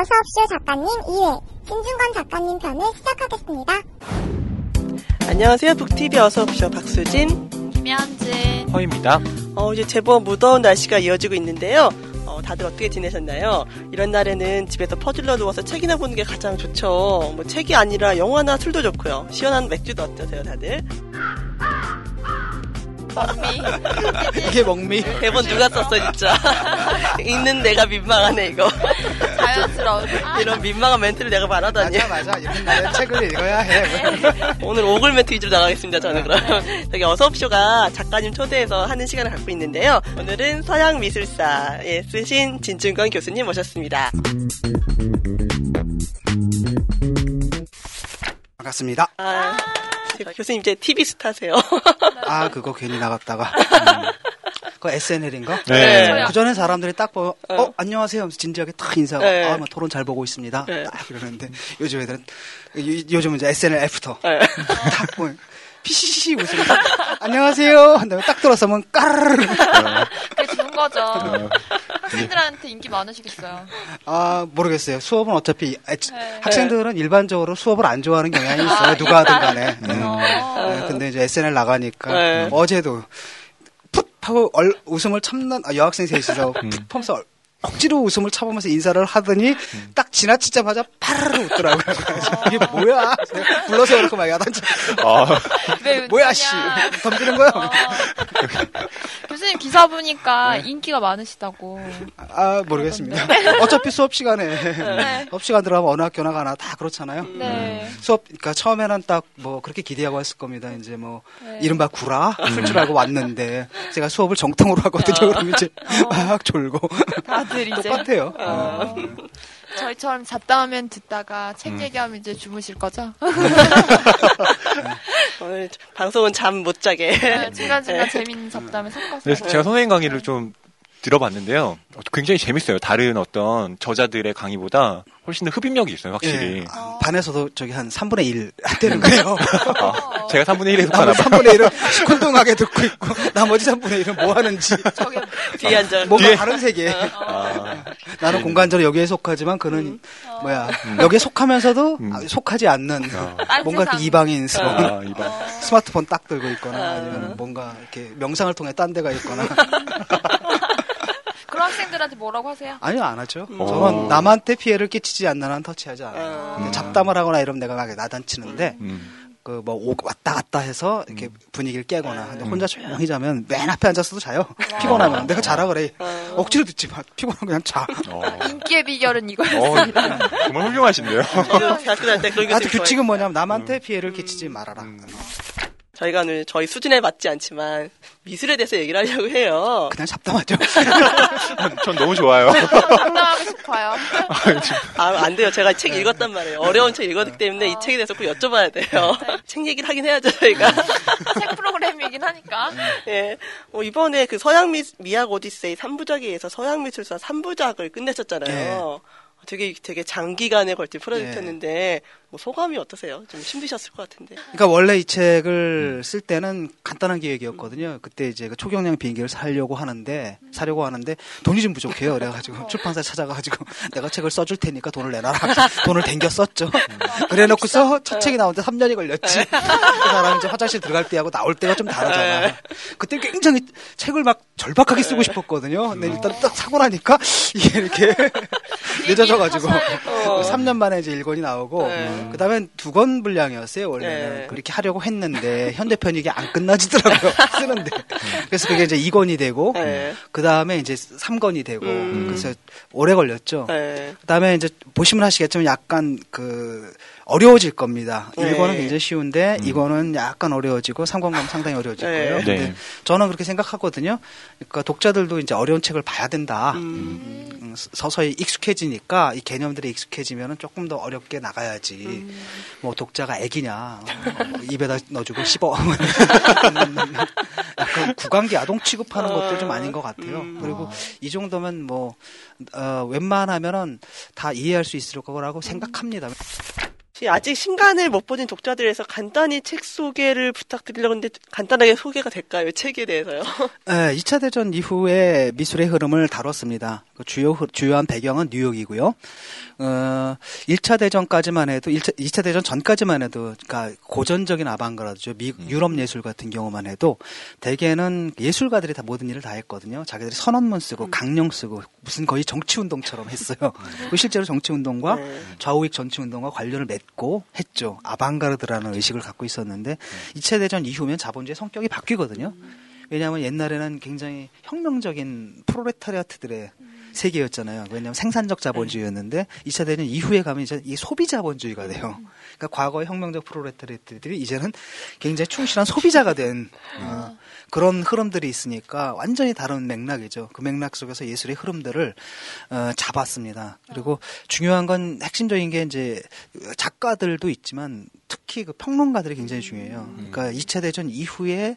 어서옵쇼 작가님 2회 신중건 작가님 편을 시작하겠습니다. 안녕하세요. 북TV 어서옵쇼 박수진. 김현진. 허입니다. 어, 이제 제법 무더운 날씨가 이어지고 있는데요. 어, 다들 어떻게 지내셨나요? 이런 날에는 집에서 퍼질러 누워서 책이나 보는 게 가장 좋죠. 뭐 책이 아니라 영화나 술도 좋고요. 시원한 맥주도 어떠세요, 다들? 먹미. 이게 먹미. 대본 누가 썼어, 진짜. 읽는 내가 민망하네, 이거. 자연스러운. 이런 민망한 멘트를 내가 말하다니. 맞아 맞아. 이런 날에 책을 읽어야 해. 오늘 오글 멘트 위주로 나가겠습니다, 저는 그럼. 저기 어서옵쇼가 작가님 초대해서 하는 시간을 갖고 있는데요. 오늘은 서양미술사에 쓰신 진중권 교수님 모셨습니다. 반갑습니다. 아, 제가 교수님 이제 TV 스타세요. 아 그거 괜히 나갔다가. 음. 그 SNL인가? 네. 그 전에 사람들이 딱 보면 어 안녕하세요 하면서 진지하게 딱 인사하고 네. 아뭐 토론 잘 보고 있습니다. 네. 딱 이러는데 요즘 애들은 요- 요즘은 이제 SNL after 네. 딱 보면 피시시 웃으면 안녕하세요 한 다음에 딱 들어서면 까르르 그게 좋은 거죠. 학생들한테 인기 많으시겠어요. 아 모르겠어요 수업은 어차피 애- 네. 학생들은 일반적으로 수업을 안 좋아하는 경향이 있어요 누가 하든 간에 음. 어. 네, 근데 이제 SNL 나가니까 네. 어제도 풋 하고 얼- 웃음을 참는 아, 여학생 셋이서 풋 하면서 얼- 억지로 웃음을 참으면서 인사를 하더니 딱 지나치자마자 파르르 웃더라고요. 이게 뭐야? 내가 불러서 그렇고 막 야단쳐. 왜 뭐야 웃느냐. 씨 덤비는 거야? 어. 교수님 기사 보니까 인기가 많으시다고. 아 모르겠습니다. 어차피 수업 시간에 네. 수업 시간 들어가면 어느 학교나 가나 다 그렇잖아요. 네. 수업 그러니까 처음에는 딱 뭐 그렇게 기대하고 왔을 겁니다. 이제 뭐 네. 이른바 구라 풀줄 알고 왔는데 제가 수업을 정통으로 하거든요. 그러면 이제 막 졸고 다들 이제. 똑같아요. 어. 저희처럼 잡다 하면 듣다가 책 얘기하면 이제 주무실 거죠? 오늘 방송은 잠 못 자게. 네, 중간중간 재밌는 잡담을 섞어서. 그래서 제가 선생님 강의를 좀 들어봤는데요. 굉장히 재밌어요. 다른 어떤 저자들의 강의보다 훨씬 더 흡입력이 있어요, 확실히. 예, 아, 반에서도 저기 한 3분의 1 되는 거예요. 아, 제가 3분의 1에 속하나 나머지 봐. 3분의 1은 시큰둥하게 듣고 있고, 나머지 3분의 1은 뭐 하는지. 저기 뒤에 앉아. 뭔가 뒤에- 다른 세계. 아, 나는 공간적으로 여기에 속하지만 그는, 뭐야, 여기에 속하면서도 아, 속하지 않는 딴 뭔가. 이방인스러운 아, 이방. 스마트폰 딱 들고 있거나 아니면 뭔가 이렇게 명상을 통해 딴 데가 있거나. 학생들한테 뭐라고 하세요? 아니요, 안 하죠. 어. 저는 남한테 피해를 끼치지 않는 한 터치하지 않아요. 어. 근데 잡담을 하거나 이러면 내가 막 나단치는데, 음. 그뭐 왔다 갔다 해서 이렇게 분위기를 깨거나 근데 혼자 조용히 자면 맨 앞에 앉았어도 자요. 피곤하면. 내가 자라 그래. 억지로 듣지 마. 피곤하면 그냥 자. 어, 인기의 비결은 어, 이거였습니다. 정말 훌륭하신데요. 대학교 다닐 때 그런 아주 규칙은 뭐냐면 남한테 피해를 끼치지 말아라 저희가 오늘 저희 수준에 맞지 않지만 미술에 대해서 얘기를 하려고 해요. 그냥 잡담하죠 전 너무 좋아요. 잡담하고 싶어요. 아, 안 돼요. 제가 책 읽었단 말이에요. 어려운 책 읽었기 때문에 이 책에 대해서 꼭 여쭤봐야 돼요. 책 얘기를 하긴 해야죠, 저희가. 책 프로그램이긴 하니까. 예. 어, 이번에 그 서양 미, 미학 오디세이 3부작에 의해서 서양 미술사 3부작을 끝내셨잖아요. 되게 되게 장기간에 걸친 프로젝트였는데 뭐 소감이 어떠세요? 좀 힘드셨을 것 같은데. 그러니까 원래 이 책을 쓸 때는 간단한 계획이었거든요. 그때 이제 그 초경량 비행기를 사려고 하는데 사려고 하는데 돈이 좀 부족해요. 그래가지고 출판사 찾아가가지고 내가 책을 써줄 테니까 돈을 내놔라 돈을 댕겨 썼죠. 그래놓고서 첫 책이 나오는데 3년이 걸렸지. 그 사람이 이제 화장실 들어갈 때 하고 나올 때가 좀 다르잖아. 그때 굉장히 책을 막 절박하게 쓰고 싶었거든요. 근데 일단 딱 사고 나니까 이게 이렇게 늦어져가지고 어. 3년 만에 이제 1권이 나오고 네. 그 다음엔 두 권 분량이었어요 원래는 네. 그렇게 하려고 했는데 현대편이 이게 안 끝나지더라고요 쓰는데 그래서 그게 이제 2권이 되고 네. 그 다음에 이제 3권이 되고 음. 그래서 오래 걸렸죠 네. 그 다음에 이제 보시면 아시겠지만 약간 그 어려워질 겁니다. 네. 1권은 굉장히 쉬운데 2권은 약간 어려워지고 3권 가면 상당히 어려워질 네. 거예요. 근데 네. 저는 그렇게 생각하거든요. 그러니까 독자들도 이제 어려운 책을 봐야 된다. 음. 음, 서서히 익숙해지니까 이 개념들이 익숙해지면 조금 더 어렵게 나가야지. 음. 뭐 독자가 애기냐 어, 뭐 입에다 넣어주고 씹어. 약간 구강기 아동 취급하는 것들 좀 아닌 것 같아요. 음. 그리고 이 정도면 뭐 어, 웬만하면은 다 이해할 수 있을 거라고 생각합니다. 지금 아직 신간을 못 보신 독자들에서 간단히 책 소개를 부탁드리려고 하는데 간단하게 소개가 될까요? 책에 대해서요? 네, 2차 대전 이후에 미술의 흐름을 다뤘습니다. 그 주요 흐- 주요한 배경은 뉴욕이고요. 어, 1차 대전까지만 해도 1차, 2차 대전 전까지만 해도 그러니까 고전적인 아방가르드죠. 미, 유럽 예술 같은 경우만 해도 대개는 예술가들이 다 모든 일을 다 했거든요. 자기들이 선언문 쓰고 강령 쓰고 무슨 거의 정치 운동처럼 했어요. 그 실제로 정치 운동과 네. 좌우익 정치 운동과 관련을 맺고 했죠. 아방가르드라는 의식을 갖고 있었는데 2차 대전 이후면 자본주의 성격이 바뀌거든요. 왜냐하면 옛날에는 굉장히 혁명적인 프로레타리아트들의 세계였잖아요. 왜냐하면 생산적 자본주의였는데 2차 대전 이후에 가면 이제 이게 소비 자본주의가 돼요. 그러니까 과거의 혁명적 프로레타리아트들이 이제는 굉장히 충실한 소비자가 된 어, 그런 흐름들이 있으니까 완전히 다른 맥락이죠. 그 맥락 속에서 예술의 흐름들을 어, 잡았습니다. 그리고 중요한 건 핵심적인 게 이제 작가들도 있지만 특히 그 평론가들이 굉장히 중요해요. 그러니까 2차 대전 이후에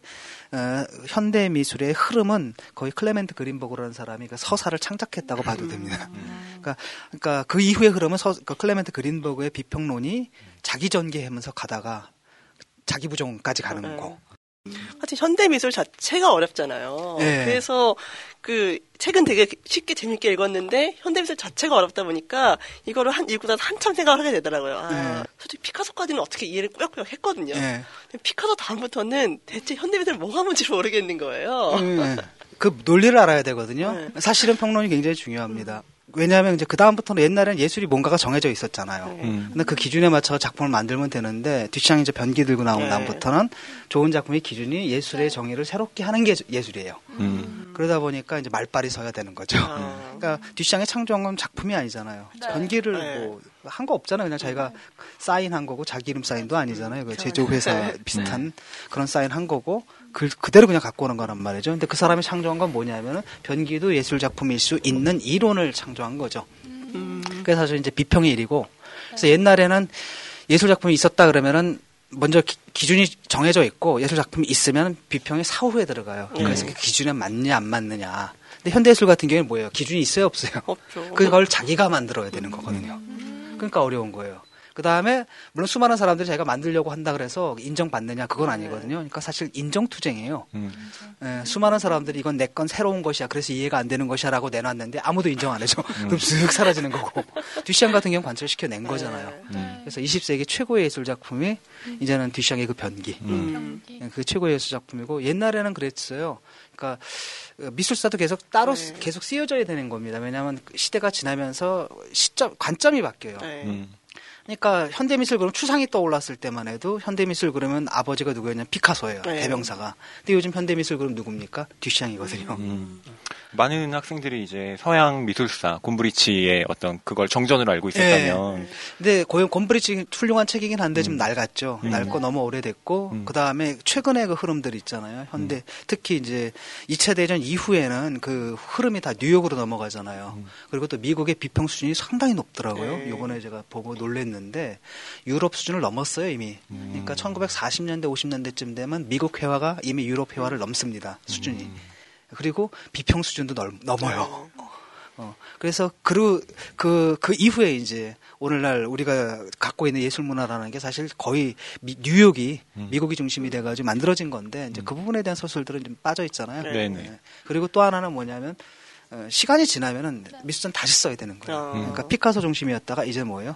어, 현대 미술의 흐름은 거의 클레멘트 그린버그라는 사람이 그 서사를 창작했다고 봐도 됩니다. 그러니까, 그러니까 그 이후의 흐름은 서, 그 클레멘트 그린버그의 비평론이 자기 전개하면서 가다가 자기 부정까지 가는 네. 거. 하여튼 현대 미술 자체가 어렵잖아요. 네. 그래서 그 책은 되게 쉽게 재밌게 읽었는데 현대 미술 자체가 어렵다 보니까 이거를 한 읽고 나서 한참 생각을 하게 되더라고요. 아, 네. 솔직히 피카소까지는 어떻게 이해를 꾸역꾸역 했거든요. 예. 근데 피카소 다음부터는 대체 현대 미술 뭐가 뭔지 모르겠는 거예요. 예. 그 논리를 알아야 되거든요. 네. 사실은 평론이 굉장히 중요합니다. 왜냐하면 이제 그 다음부터는 옛날에는 예술이 뭔가가 정해져 있었잖아요. 음. 근데 그 기준에 맞춰 작품을 만들면 되는데 뒷장이 이제 변기 들고 나온 네. 다음부터는 좋은 작품의 기준이 예술의 정의를 새롭게 하는 게 예술이에요. 음. 그러다 보니까 이제 말빨이 서야 되는 거죠. 아. 그러니까 뒷장에 창조한 건 작품이 아니잖아요. 변기를 네. 뭐한 거 없잖아요. 그냥 자기가 사인한 거고 자기 이름 사인도 아니잖아요. 그 제조회사 비슷한 그런 사인 한 거고 그, 그대로 그냥 갖고 오는 거란 말이죠. 근데 그 사람이 창조한 건 뭐냐면은 변기도 예술 작품일 수 있는 이론을 창조한 거죠. 음. 그래서 사실 이제 비평의 일이고 그래서 옛날에는 예술 작품이 있었다 그러면은 먼저 기, 준이 정해져 있고 예술 작품이 있으면 비평이 사후에 들어가요. 그래서 그 기준에 맞냐 안 맞느냐. 근데 현대 예술 같은 경우는 뭐예요? 기준이 있어요 없어요? 없죠. 그걸 자기가 만들어야 되는 거거든요. 그러니까 어려운 거예요. 그 다음에 물론 수많은 사람들이 자기가 만들려고 한다 그래서 인정받느냐 그건 아니거든요. 그러니까 사실 인정투쟁이에요. 음. 예, 수많은 사람들이 이건 내 건 새로운 것이야. 그래서 이해가 안 되는 것이야라고 내놨는데 아무도 인정 안 해줘. 그럼 쓱 사라지는 거고. 듀시앙 같은 경우 관철시켜 낸 거잖아요. 그래서 20세기 최고의 예술 작품이 이제는 듀시앙의 그 변기. 음. 예, 그 최고의 예술 작품이고 옛날에는 그랬어요. 그러니까 어, 미술사도 계속 따로 쓰- 네. 계속 쓰여져야 되는 겁니다. 왜냐하면 그 시대가 지나면서 시점 관점이 바뀌어요. 네. 음. 그러니까 현대미술 그럼 추상이 떠올랐을 때만 해도 현대미술 그러면 아버지가 누구였냐면 피카소예요. 네. 대명사가. 근데 요즘 현대미술 그럼 누굽니까? 듀샹이거든요. 음. 많은 학생들이 이제 서양 미술사 곰브리치의 어떤 그걸 정전으로 알고 있었다면 근데 고용 곰브리치 훌륭한 책이긴 한데 좀 낡았죠. 음. 낡고 너무 오래됐고 음. 그 다음에 최근에 그 흐름들 있잖아요. 현대 특히 이제 2차 대전 이후에는 그 흐름이 다 뉴욕으로 넘어가잖아요. 음. 그리고 또 미국의 비평 수준이 상당히 높더라고요. 네. 요번에 제가 보고 놀랬는데 유럽 수준을 넘었어요 이미. 음. 그러니까 1940년대 50년대쯤 되면 미국 회화가 이미 유럽 회화를 넘습니다. 수준이. 음. 그리고 비평 수준도 넘, 넘어요. 어, 그래서 그, 그, 그 이후에 이제 오늘날 우리가 갖고 있는 예술 문화라는 게 사실 거의 미- 뉴욕이 음. 미국이 중심이 돼가지고 만들어진 건데 이제 그 부분에 대한 소설들은 좀 빠져 있잖아요. 네 네. 그리고 또 하나는 뭐냐면 어, 시간이 지나면은 미술전 다시 써야 되는 거예요. 어. 그러니까 피카소 중심이었다가 이제 뭐예요?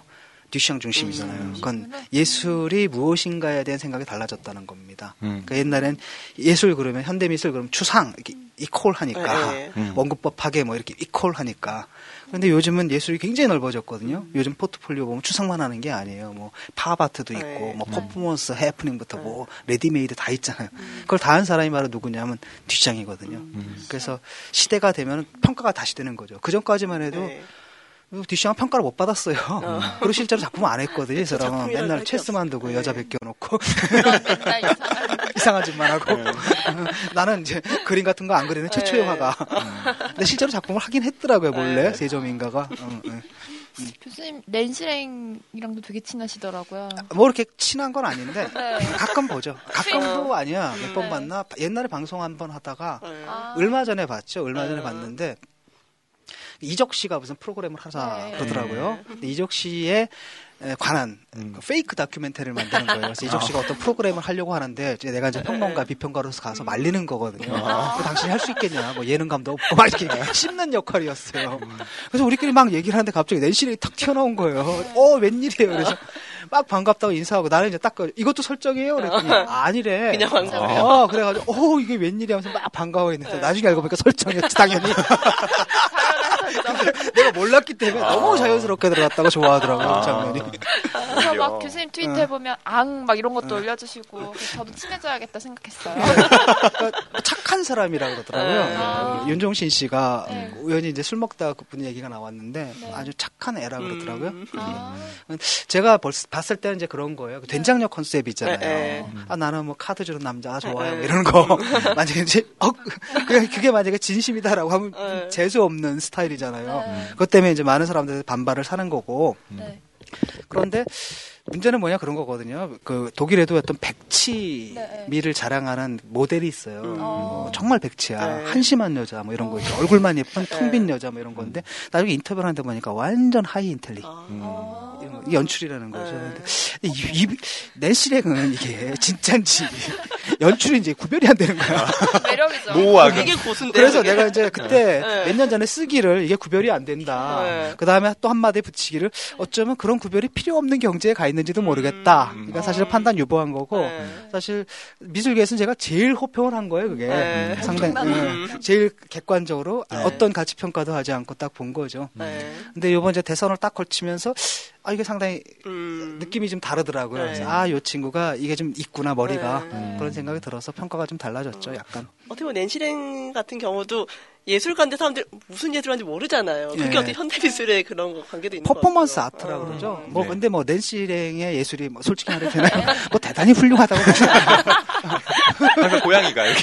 뒤샹 중심이잖아요. 음. 그건 예술이 무엇인가에 대한 생각이 달라졌다는 겁니다. 음. 그러니까 옛날엔 예술 그러면 현대미술 그러면 추상 이렇게 equal 하니까 네. 음. 원근법 파괴 뭐 이렇게 equal 하니까 그런데 요즘은 예술이 굉장히 넓어졌거든요. 요즘 포트폴리오 보면 추상만 하는 게 아니에요. 뭐 팝아트도 있고 네. 뭐 퍼포먼스 해프닝부터 뭐 레디메이드 다 있잖아요. 그걸 다 한 사람이 바로 누구냐면 뒤샹이거든요. 그래서 시대가 되면 평가가 다시 되는 거죠. 그 전까지만 해도 네. 뒷장은 평가를 못 받았어요. 그리고 실제로 작품 안 했거든요. 이 사람은 맨날 게 체스만 두고 없어요. 여자 네. 베껴놓고 맨날 이상한 짓만 하고 나는 이제 그림 같은 거 안 그리는 최초의 네. 화가. 근데 실제로 작품을 하긴 했더라고요 몰래 네. 세점인가가. 어, 어. 교수님 렌시랭이랑도 되게 친하시더라고요. 뭐 이렇게 친한 건 아닌데 네. 가끔 보죠. 가끔도 아니야. 몇번 네. 봤나? 옛날에 방송 한 번 하다가 네. 아. 얼마 전에 봤죠. 얼마 전에 아. 봤는데 이적 씨가 무슨 프로그램을 하자 네. 그러더라고요. 근데 이적 씨에 에, 관한 음. 그 페이크 다큐멘터리를 만드는 거예요. 그래서 이적 씨가 어떤 프로그램을 하려고 하는데 이제 내가 이제 평론가 비평가로서 가서 말리는 거거든요. 그 당신이 할 수 있겠냐? 뭐 예능감도 없고 막 이렇게 씹는 역할이었어요. 그래서 우리끼리 막 얘기를 하는데 갑자기 낸시이 탁 튀어나온 거예요. 어 웬일이에요? 그래서 막 반갑다고 인사하고 나는 이제 딱 그, 이것도 설정이에요? 그랬더니 아니래. 그냥 반가워요. 어, 그래가지고 어 이게 웬일이야 하면서 막 반가워했는데 나중에 알고 보니까 설정이었지 당연히. 내가 몰랐기 때문에 너무 자연스럽게 들어갔다가 좋아하더라고요 그 장면이. 그래서 막. 교수님 트위터에 보면 앙 막 이런 것도 올려주시고 저도 친해져야겠다 생각했어요. 그러니까 착한 사람이라 그러더라고요. 네. 아. 그 윤종신 씨가 네. 우연히 이제 술 먹다가 그분 얘기가 나왔는데 네. 아주 착한 애라 그러더라고요. 음. 아, 제가 벌, 봤을 때는 이제 그런 거예요. 그 된장녀 컨셉 있잖아요. 네, 네. 아 나는 뭐 카드 주는 남자가 좋아요. 네. 뭐 이러는 거. 만약에 이제 어 그게, 그게 만약에 진심이다라고 하면 네. 재수 없는 스타일이잖아요. 네. 그것 때문에 이제 많은 사람들이 반발을 사는 거고. 네. 그런데 문제는 뭐냐 그런 거거든요. 그 독일에도 어떤 백치미를 자랑하는 모델이 있어요. 뭐 정말 백치야. 네. 한심한 여자 뭐 이런 거 있죠. 얼굴만 예쁜 텅빈 네. 여자 뭐 이런 건데 나중에 인터뷰를 하는데 보니까 완전 high 인텔리. 아. 거, 이게 연출이라는 거죠. 네. 근데 이, 이, 낸시랭은 이게 진짠지 연출인지 구별이 안 되는 거야. 매력이죠. 이게 고수인데. 그래서 내가 이제 그때 네. 몇년 전에 쓰기를 이게 구별이 안 된다. 네. 그 다음에 또 한마디 붙이기를 어쩌면 그런 구별이 필요 없는 경제에 가 있는 지도 모르겠다. 음. 그러니까 사실 판단 유보한 거고 네. 사실 미술계에서는 제가 제일 호평을 한 거예요. 그게 네. 상당히 예, 제일 객관적으로 어떤 가치 평가도 하지 않고 딱 본 거죠. 네. 근데 이번 이제 대선을 딱 걸치면서 아 이게 상당히 음. 느낌이 좀 다르더라고요. 네. 아, 이 친구가 이게 좀 있구나 머리가 네. 그런 생각이 들어서 평가가 좀 달라졌죠. 약간. 어떻게 보면 낸시랭 같은 경우도 예술가인데 사람들 무슨 예술하는지 모르잖아요. 그게 예. 어떻게 현대미술의 그런 거 관계도 있는 것 퍼포먼스 어. 그러죠. 뭐 네. 근데 뭐 낸시 랭의 예술이 뭐 솔직히 말해도 되나요? 뭐 대단히 훌륭하다고 보진 않아요. 고양이가 이렇게.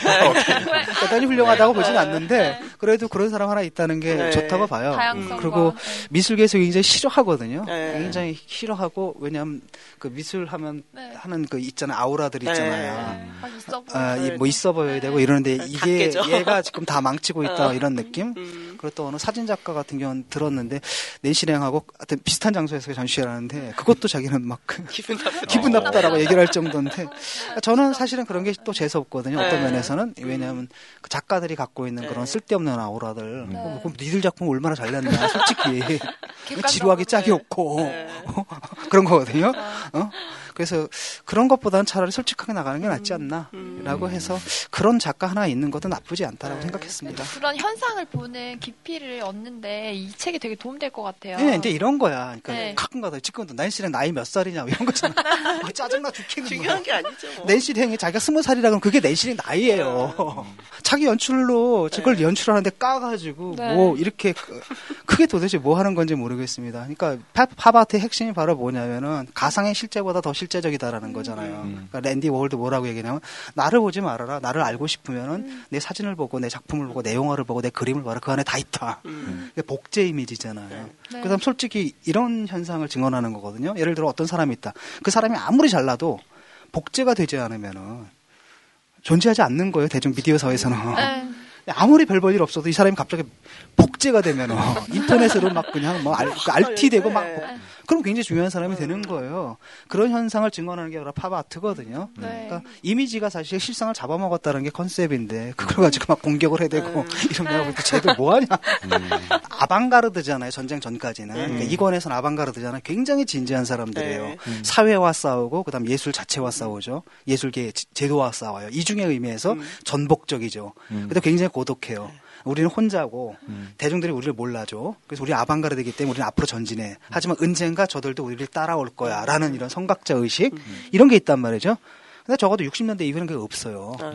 대단히 훌륭하다고 보진 않는데 그래도 그런 사람 하나 있다는 게 네. 좋다고 봐요. 다양성과 그리고 네. 미술계에서 굉장히 싫어하거든요. 네. 굉장히 싫어하고 왜냐하면 그 미술 하면 네. 하는 그 있잖아요 아우라들이 네. 있잖아요. 막 있어 보여. 아, 이뭐 있어 보여야 되고 이러는데 이게. 얘가 지금 다 망치고 있다 어. 이런 느낌. 음. 그리고 또 어느 사진 작가 같은 경우는 들었는데 낸시랭하고 하여튼 비슷한 장소에서 전시를 하는데 그것도 자기는 막 기분 나쁘다. 기분 나쁘다라고 얘기를 할 정도인데 저는 사실은 그런 게 또 재수 없거든요. 어떤 네. 면에서는 왜냐하면 그 작가들이 갖고 있는 그런 네. 쓸데없는 아우라들 네. 어, 그럼 니들 작품 얼마나 잘 냈나 솔직히. 지루하기 짝이 네. 없고 네. 그런 거거든요. 어? 그래서 그런 것보다는 차라리 솔직하게 나가는 게 낫지 않나 음. 라고 해서 그런 작가 하나 있는 것도 나쁘지 않다라고 네. 생각했습니다. 그런 현상을 보는 깊이를 얻는데 이 책이 되게 도움될 것 같아요. 네, 이제 이런 거야. 그러니까 네. 가끔 가다 지금도 난시랑 나이 몇 살이냐 뭐 이런 거잖아. 아, 짜증나 죽겠는. 중요한 게 아니죠. 뭐. 낸시랭이 자기가 스무 살이라 그러면 그게 낸시랭 나이예요. 자기 연출로 저걸 연출하는데 까가지고 네. 뭐 이렇게 크- 크게 도대체 뭐 하는 건지 모르겠습니다. 그러니까 파- 팝아트의 핵심이 바로 뭐냐면은 가상의 실제보다 더 실 제적이다라는 거잖아요. 음. 그러니까 랜디 워홀도 뭐라고 얘기냐면 나를 보지 말아라. 나를 알고 싶으면은 내 사진을 보고 내 작품을 보고 내 영화를 보고 내 그림을 봐라. 그 안에 다 있다. 음. 복제 이미지잖아요. 네. 그다음 솔직히 이런 현상을 증언하는 거거든요. 예를 들어 어떤 사람이 있다. 그 사람이 아무리 잘나도 복제가 되지 않으면은 존재하지 않는 거예요. 대중 미디어 사회에서는. 네. 아무리 별 볼 일 없어도 이 사람이 갑자기 복제가 되면은 인터넷으로 막 그냥 뭐 알, 알티 되고 막 복- 그럼 굉장히 중요한 사람이 되는 거예요. 그런 현상을 증언하는 게 바로 팝 아트거든요. 네. 그러니까 이미지가 사실 실상을 잡아먹었다는 게 컨셉인데 그걸 가지고 막 공격을 해대고 이러면 내가 볼때 쟤들 뭐하냐. 아방가르드잖아요 전쟁 전까지는. 그러니까 이권에서는 아방가르드잖아요. 굉장히 진지한 사람들이에요. 네. 사회와 싸우고 그다음 예술 자체와 싸우죠. 예술계 제- 제도와 싸워요. 이중의 의미에서 음. 전복적이죠. 음. 근데 굉장히 고독해요 우리는 혼자고 음. 대중들이 우리를 몰라줘. 그래서 우리 아방가르드이기 때문에 우리는 앞으로 전진해. 하지만 언젠가 저들도 우리를 따라올 거야. 라는 이런 성각자 의식 이런 게 있단 말이죠. 근데 적어도 60년대 이후에는 그게 없어요. 아.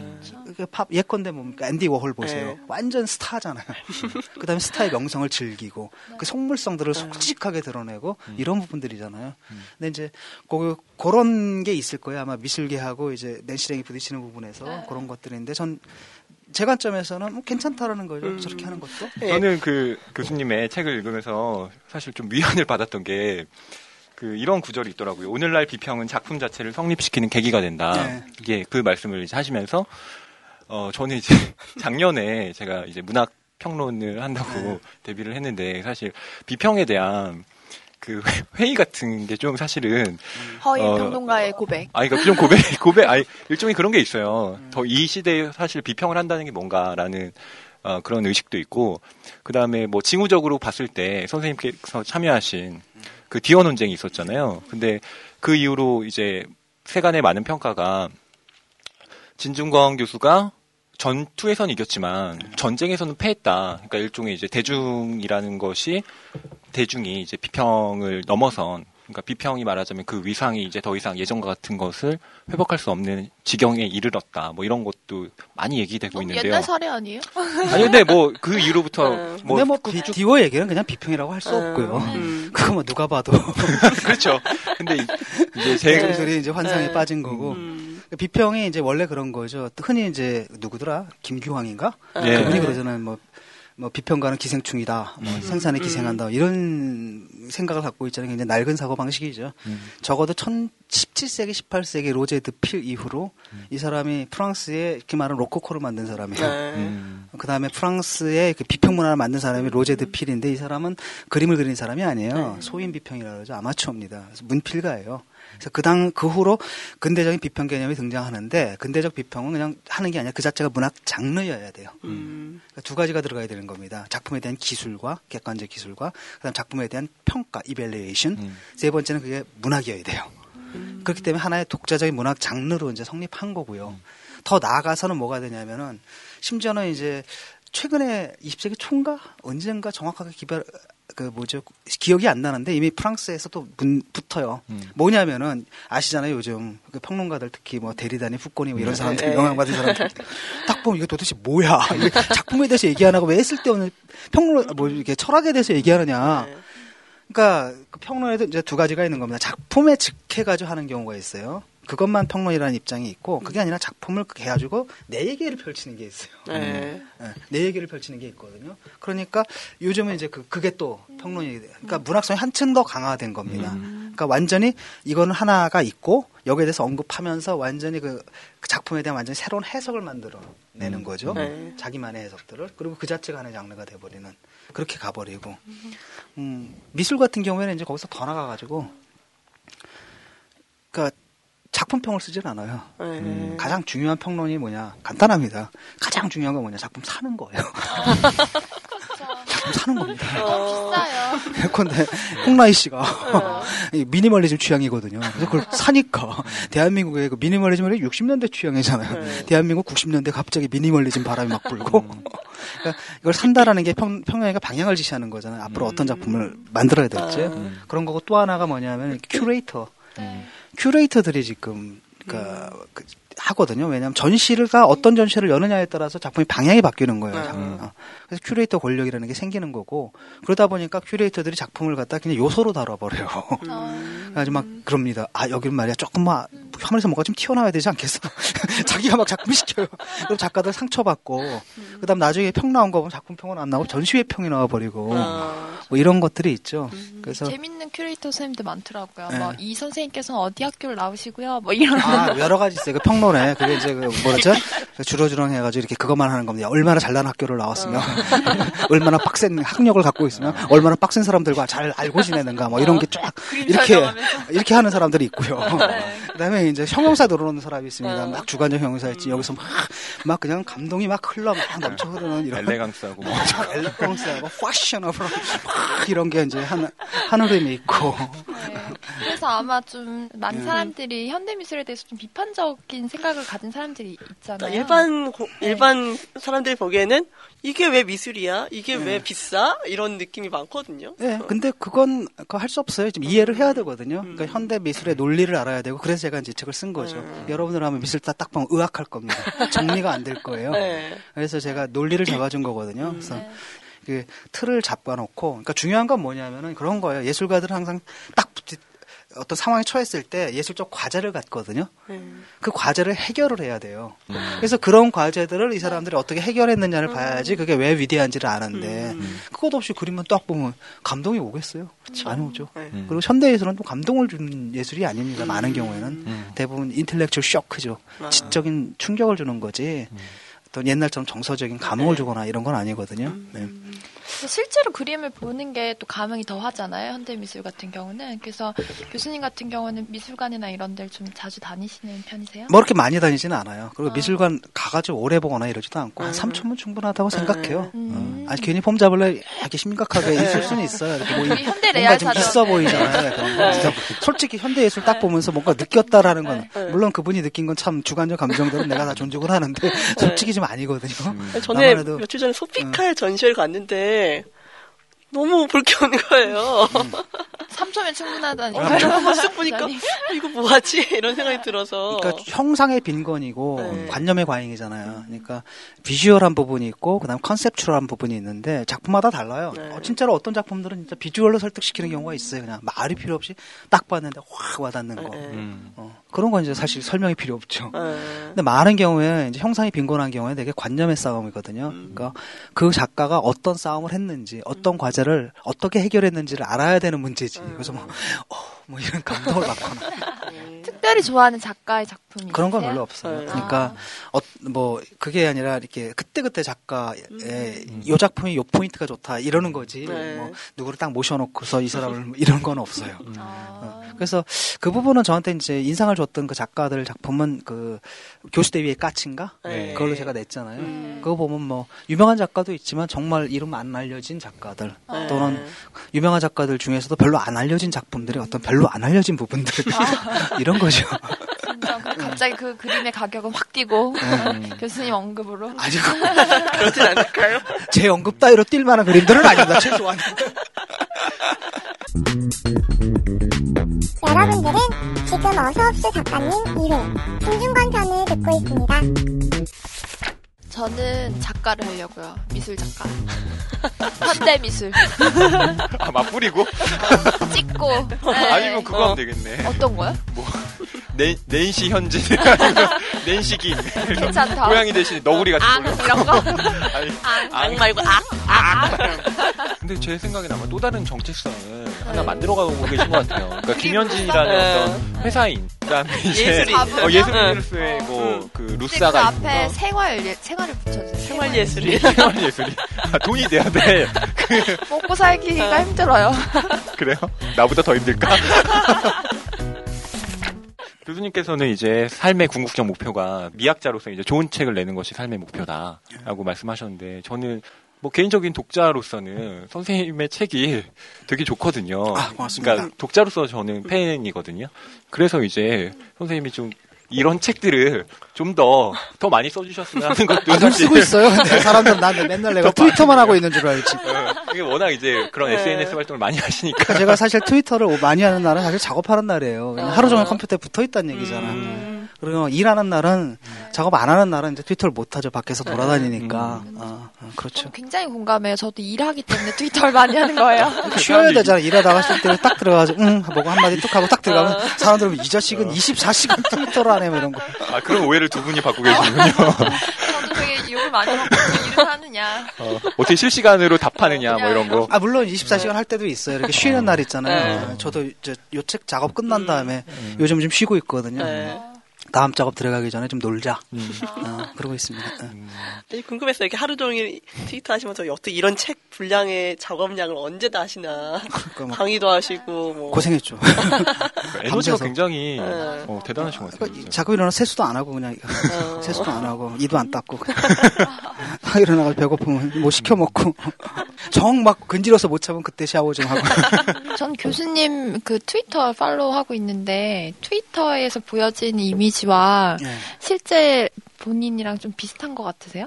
그 팝, 예컨대 뭡니까? 앤디 워홀 보세요. 네. 완전 스타잖아요. 그 다음에 스타의 명성을 즐기고, 그 속물성들을 솔직하게 드러내고, 이런 부분들이잖아요. 근데 이제, 그, 그런 게 있을 거예요. 아마 미술계하고 이제 낸시랭이 부딪히는 부분에서 그런 것들인데, 전, 제 관점에서는 뭐 괜찮다라는 거죠. 저렇게 하는 것도. 네. 저는 그 교수님의 책을 읽으면서 사실 좀 위안을 받았던 게 그 이런 구절이 있더라고요. 오늘날 비평은 작품 자체를 성립시키는 계기가 된다. 네. 이게 그 말씀을 이제 하시면서 어 저는 이제 작년에 제가 이제 문학 평론을 한다고 데뷔를 했는데 사실 비평에 대한 그 회의 같은 게 좀 사실은 허위 어, 평론가의 고백. 아, 그러니까 좀 고백, 고백, 아니, 일종의 그런 게 있어요. 더이 시대에 사실 비평을 한다는 게 뭔가라는 어, 그런 의식도 있고, 그 다음에 뭐 징후적으로 봤을 때 선생님께서 참여하신 그 디어 논쟁이 있었잖아요. 근데 그 이후로 이제 세간의 많은 평가가 진중권 교수가 전투에선 이겼지만 전쟁에서는 패했다. 그러니까 일종의 이제 대중이라는 것이 대중이 이제 비평을 넘어선 그러니까 비평이 말하자면 그 위상이 이제 더 이상 예전과 같은 것을 회복할 수 없는 지경에 이르렀다. 뭐 이런 것도 많이 얘기되고 너무 있는데요. 옛날 사례 아니에요? 아니 근데 뭐 그 이후로부터 네. 뭐 근데 뭐 그- 디- 디워 얘기는 그냥 비평이라고 할 수 없고요. 음. 그거 뭐 누가 봐도 그렇죠. 근데 이- 이제 쟤 쟤들이 이제 환상에 네. 빠진 거고 음. 비평이 이제 원래 그런 거죠. 흔히 이제 누구더라 김규항인가 예. 그분이 그러잖아요. 뭐, 뭐 비평가는 기생충이다. 뭐 음. 생산에 기생한다. 이런 생각을 갖고 있잖아요. 굉장히 낡은 사고 방식이죠. 음. 적어도 17세기, 18세기 로제 드 필 이후로 음. 이 사람이 프랑스의 이렇게 말하는 로코코를 만든 사람이에요. 네. 음. 그 다음에 프랑스의 그 비평 문화를 만든 사람이 로제 드 필인데 이 사람은 그림을 그린 사람이 아니에요. 소인 비평이라고 그러죠. 아마추어입니다. 문필가예요. 그래서 그 당, 그 후로 근대적인 비평 개념이 등장하는데 근대적 비평은 그냥 하는 게 아니라 그 자체가 문학 장르여야 돼요. 음. 그러니까 두 가지가 들어가야 되는 겁니다. 작품에 대한 기술과 객관적 기술과 그다음 작품에 대한 평가, 이벨리에이션. 음. 세 번째는 그게 문학이어야 돼요. 그렇기 때문에 하나의 독자적인 문학 장르로 이제 성립한 거고요. 더 나아가서는 뭐가 되냐면은 심지어는 이제 최근에 20세기 초인가 언젠가 정확하게 기별 그 뭐죠 기억이 안 나는데 이미 프랑스에서 또 문, 붙어요. 음. 뭐냐면은 아시잖아요 요즘 그 평론가들 특히 뭐 데리다니 푸꼬니 뭐 이런 사람들 네. 영향 받은 사람들 딱 보면 이게 도대체 뭐야 이게 작품에 대해서 얘기 안 하고 왜 쓸데없는 평론 뭐 이렇게 철학에 대해서 얘기하느냐. 네. 그러니까 그 평론에도 이제 두 가지가 있는 겁니다. 작품에 직해가지고 하는 경우가 있어요. 그것만 평론이라는 입장이 있고 그게 아니라 작품을 해가지고 내 얘기를 펼치는 게 있어요. 네. 예, 내 얘기를 펼치는 게 있거든요. 그러니까 요즘은 이제 그, 그게 또 평론이 돼요. 그러니까 문학성이 한층 더 강화된 겁니다. 그러니까 완전히 이거는 하나가 있고 여기에 대해서 언급하면서 완전히 그, 그 작품에 대한 완전히 새로운 해석을 만들어 내는 거죠. 네. 자기만의 해석들을 그리고 그 자체가 하나의 장르가 돼버리는 그렇게 가버리고 음, 미술 같은 경우에는 이제 거기서 더 나가가지고 그러니까 작품평을 쓰질 않아요. 네. 가장 중요한 평론이 뭐냐? 간단합니다. 가장 중요한 건 뭐냐? 작품 사는 거예요. 작품 사는 겁니다. 어, 비싸요. 예컨대 홍라희 씨가 이 미니멀리즘 취향이거든요. 그래서 그걸 사니까 대한민국의 그 미니멀리즘이 60년대 취향이잖아요. 네. 대한민국 90년대 갑자기 미니멀리즘 바람이 막 불고 그러니까 이걸 산다라는 게 평, 평론가 방향을 지시하는 거잖아요. 앞으로 어떤 작품을 만들어야 될지 아. 그런 거고 또 하나가 뭐냐면 큐레이터. 네. 큐레이터들이 지금 그러니까 그 하거든요. 왜냐하면 전시가 어떤 전시를 여느냐에 따라서 작품이 방향이 바뀌는 거예요. 음. 어. 그래서 큐레이터 권력이라는 게 생기는 거고 그러다 보니까 큐레이터들이 작품을 갖다 그냥 요소로 다뤄버려요. 그래가지고 막 그럽니다. 아 여기는 말이야 조금 막 화면에서 뭐가 좀 튀어나와야 되지 않겠어? 자기가 막 작품 시켜요. 그럼 작가들 상처받고 그다음 나중에 평 나온 거 보면 작품 평은 안 나오고 전시회 평이 나와버리고 아. 뭐 이런 것들이 있죠. 그래서 재밌는 큐레이터 선생님들 많더라고요. 네. 뭐이 선생님께서는 어디 학교를 나오시고요. 뭐 이런. 아, 여러 가지 있어요. 그 평론에. 그게 이제 그 뭐랬죠? 그 주렁주렁 해가지고 이렇게 그것만 하는 겁니다. 얼마나 잘난 학교를 나왔으면, 얼마나 빡센 학력을 갖고 있으면, 얼마나 빡센 사람들과 잘 알고 지내는가, 뭐 이런 게 쫙, 이렇게, 이렇게 하는 사람들이 있고요. 그 다음에 이제 형용사 들어오는 사람이 있습니다. 막 주관적 형용사 있지. 여기서 막, 막 그냥 감동이 막 흘러, 막 넘쳐 흐르는 이런. elegance하고 뭐 elegance하고 fashionable 막 이런 게 이제 한, 하늘임이 있고. 네. 그래서 아마 좀 네. 많은 사람들이 현대 미술에 대해서 좀 비판적인 생각을 가진 사람들이 있잖아요. 일반 고- 일반 사람들이 보기에는 이게 왜 미술이야? 이게 네. 왜 비싸? 이런 느낌이 많거든요. 예, 근데 그건 할수 없어요. 좀 이해를 해야 되거든요. 그러니까 현대 미술의 논리를 알아야 되고 그래서 제가 이제 이 책을 쓴 거죠. 여러분들 하면 미술 딱, 딱 보면 의학할 겁니다. 정리가 안 될 거예요. 네. 그래서 제가 논리를 잡아준 거거든요. 그래서 그 틀을 잡아놓고, 그러니까 중요한 건 뭐냐면은 그런 거예요. 예술가들은 항상 딱 어떤 상황에 처했을 때 예술적 과제를 갖거든요. 음. 그 과제를 해결을 해야 돼요. 그래서 그런 과제들을 이 사람들이 어떻게 해결했느냐를 봐야지 그게 왜 위대한지를 아는데 그것 없이 그림만 딱 보면 감동이 오겠어요? 안 오죠. 네. 음. 그리고 현대 예술은 또 감동을 주는 예술이 아닙니다. 많은 경우에는 음. 대부분 인텔렉츄얼 쇼크죠. 아. 지적인 충격을 주는 거지. 어떤 옛날처럼 정서적인 감흥을 주거나 이런 건 아니거든요. 네. 실제로 그림을 보는 게 또 감흥이 더 하잖아요. 현대 미술 같은 경우는. 그래서 교수님 같은 경우는 미술관이나 이런 데를 좀 자주 다니시는 편이세요? 뭐 이렇게 많이 다니지는 않아요. 그리고 아. 미술관 가가지고 오래 보거나 이러지도 않고 한 3초면 충분하다고 생각해요. 음. 어. 아니 괜히 폼 잡을래 이렇게 심각하게 있을 수는 있어요. 이렇게 뭐 현대 뭔가 좀 네. 보이잖아요. 그런 거. 그래서 솔직히 현대 예술 딱 보면서 뭔가 느꼈다라는 건 물론 그분이 느낀 건 참 주관적 감정들은 내가 다 존중을 하는데 솔직히 좀 아니거든요. 전에 나만 해도 며칠 전에 소피칼 전시회를 갔는데 너무 불쾌한 거예요. 3초면 충분하다니. 어, 쓱 보니까 아니. 이거 뭐하지 이런 생각이 들어서. 그러니까 형상의 빈곤이고 네. 관념의 과잉이잖아요. 그러니까 비주얼한 부분이 있고 그다음 컨셉추얼한 부분이 있는데 작품마다 달라요. 네. 어, 진짜로 어떤 작품들은 진짜 비주얼로 설득시키는 경우가 있어요. 그냥 말이 필요 없이 딱 봤는데 확 와닿는 거. 네. 음. 어, 그런 건 이제 사실 설명이 필요 없죠. 네. 근데 많은 경우에 이제 형상이 빈곤한 경우에 되게 관념의 싸움이거든요. 그러니까 그 작가가 어떤 싸움을 했는지, 어떤 과제를 어떻게 해결했는지를 알아야 되는 문제지. 그래서 뭐, 어, 뭐 이런 감동을 받거나 특별히 좋아하는 작가의 작품이 그런 건? 별로 없어요. 네. 그러니까 어, 뭐 그게 아니라 이렇게 그때 그때 작가의 음. 요 작품이 요 포인트가 좋다 이러는 거지. 네. 뭐 누구를 딱 모셔놓고서 이 사람을 뭐 이런 건 없어요. 아. 그래서 그 부분은 저한테 이제 인상을 줬던 그 작가들 작품은 그 교수대 위의 까친가 네. 그걸로 제가 냈잖아요. 음. 그거 보면 뭐 유명한 작가도 있지만 정말 이름 안 알려진 작가들 네. 또는 유명한 작가들 중에서도 별로 안 알려진 작품들이 어떤 별로 안 알려진 부분들 이런 거 죠. 진짜 그 갑자기 그 그림의 가격은 확 뛰고 교수님 언급으로 아직 그러진 않을까요? 제 언급 따위로 뛸 만한 그림들은 아닙니다. 최소한. 여러분들은 지금 어서옵쇼 작가님 2회 김중관 편을 듣고 있습니다. 저는 작가를 하려고요. 미술 작가. 현대 미술 아, 맞뿌리고? 찍고. 네. 아니면 그거 어. 하면 되겠네. 어떤 거요? 낸, 낸시 현진, 낸시 김. 괜찮다. 고양이 대신 너구리 같은 앙 걸로. 이런 거. 아니, 악 말고 악. 근데 제 생각엔 아마 또 다른 정체성을 하나 만들어가고 계신 것 같아요. 그러니까 김현진이라는 네. 어떤 회사인, 그다음에 이제 예술인. 어, 예술 응. 일로서의 뭐그 근데 그 루사가 앞에 있고 생활 예- 생활을 붙여주세요. 생활 예술이. 생활 예술이 아, 돈이 돼야 돼. 먹고 살기가 힘들어요. 그래요? 나보다 더 힘들까? 교수님께서는 이제 삶의 궁극적 목표가 미학자로서 이제 좋은 책을 내는 것이 삶의 목표다라고 말씀하셨는데 저는 뭐 개인적인 독자로서는 선생님의 책이 되게 좋거든요. 아, 고맙습니다. 그러니까 독자로서 저는 팬이거든요. 그래서 이제 선생님이 좀 이런 책들을 좀더더 많이 써주셨으면 하는 것도 아, 늘 사실 쓰고 있어요. 근데 사람들은 나한테 맨날 내가 트위터만 하고 있는 줄 알지. 어, 이게 워낙 이제 그런 네. SNS 활동을 많이 하시니까 제가 사실 트위터를 많이 하는 날은 사실 작업하는 날이에요. 하루 종일 컴퓨터에 붙어 있다는 얘기잖아. 음. 그리고 일하는 날은 작업 안 하는 날은 이제 트위터를 못 하죠. 밖에서 돌아다니니까. 어, 어, 그렇죠. 저는 굉장히 공감해요. 저도 일하기 때문에 트위터를 많이 하는 거예요. 쉬어야 되잖아. 일하다가 쉴때딱 들어가서 응 하고 한마디 뚝 하고 딱 들어가면 사람들은 이 자식은 24시간 트위터를 안 해. 뭐 이런 거. 아 그런 오해를 두 분이 받고 계시군요. 저도 되게 욕을 많이 먹고 일을 하느냐. 어, 어떻게 실시간으로 답하느냐 뭐 이런 거. 아 물론 24시간 할 때도 있어요. 이렇게 쉬는 날 있잖아요. 네. 저도 이제 요 책 작업 끝난 다음에 요즘 좀 쉬고 있거든요. 네. 다음 작업 들어가기 전에 좀 놀자. 어, 그러고 있습니다. 네. 되게 궁금했어요. 이렇게 하루 종일 트위터 하시면서 어떻게 이런 책 분량의 작업량을 언제 다 하시나. 그러니까 막 강의도 하시고, 뭐. 고생했죠. 에너지가. 굉장히 네. 어, 대단하신 것 같아요. 그러니까 진짜. 자꾸 일어나 세수도 안 하고 그냥 어. 세수도 안 하고 이도 안 닦고 일어나가 배고프면 뭐 시켜 먹고 정 막 근질어서 못 참으면 그때 샤워 좀 하고 전 교수님 그 트위터 팔로우 하고 있는데 트위터에서 보여지는 이미지와 네. 실제 본인이랑 좀 비슷한 것 같으세요?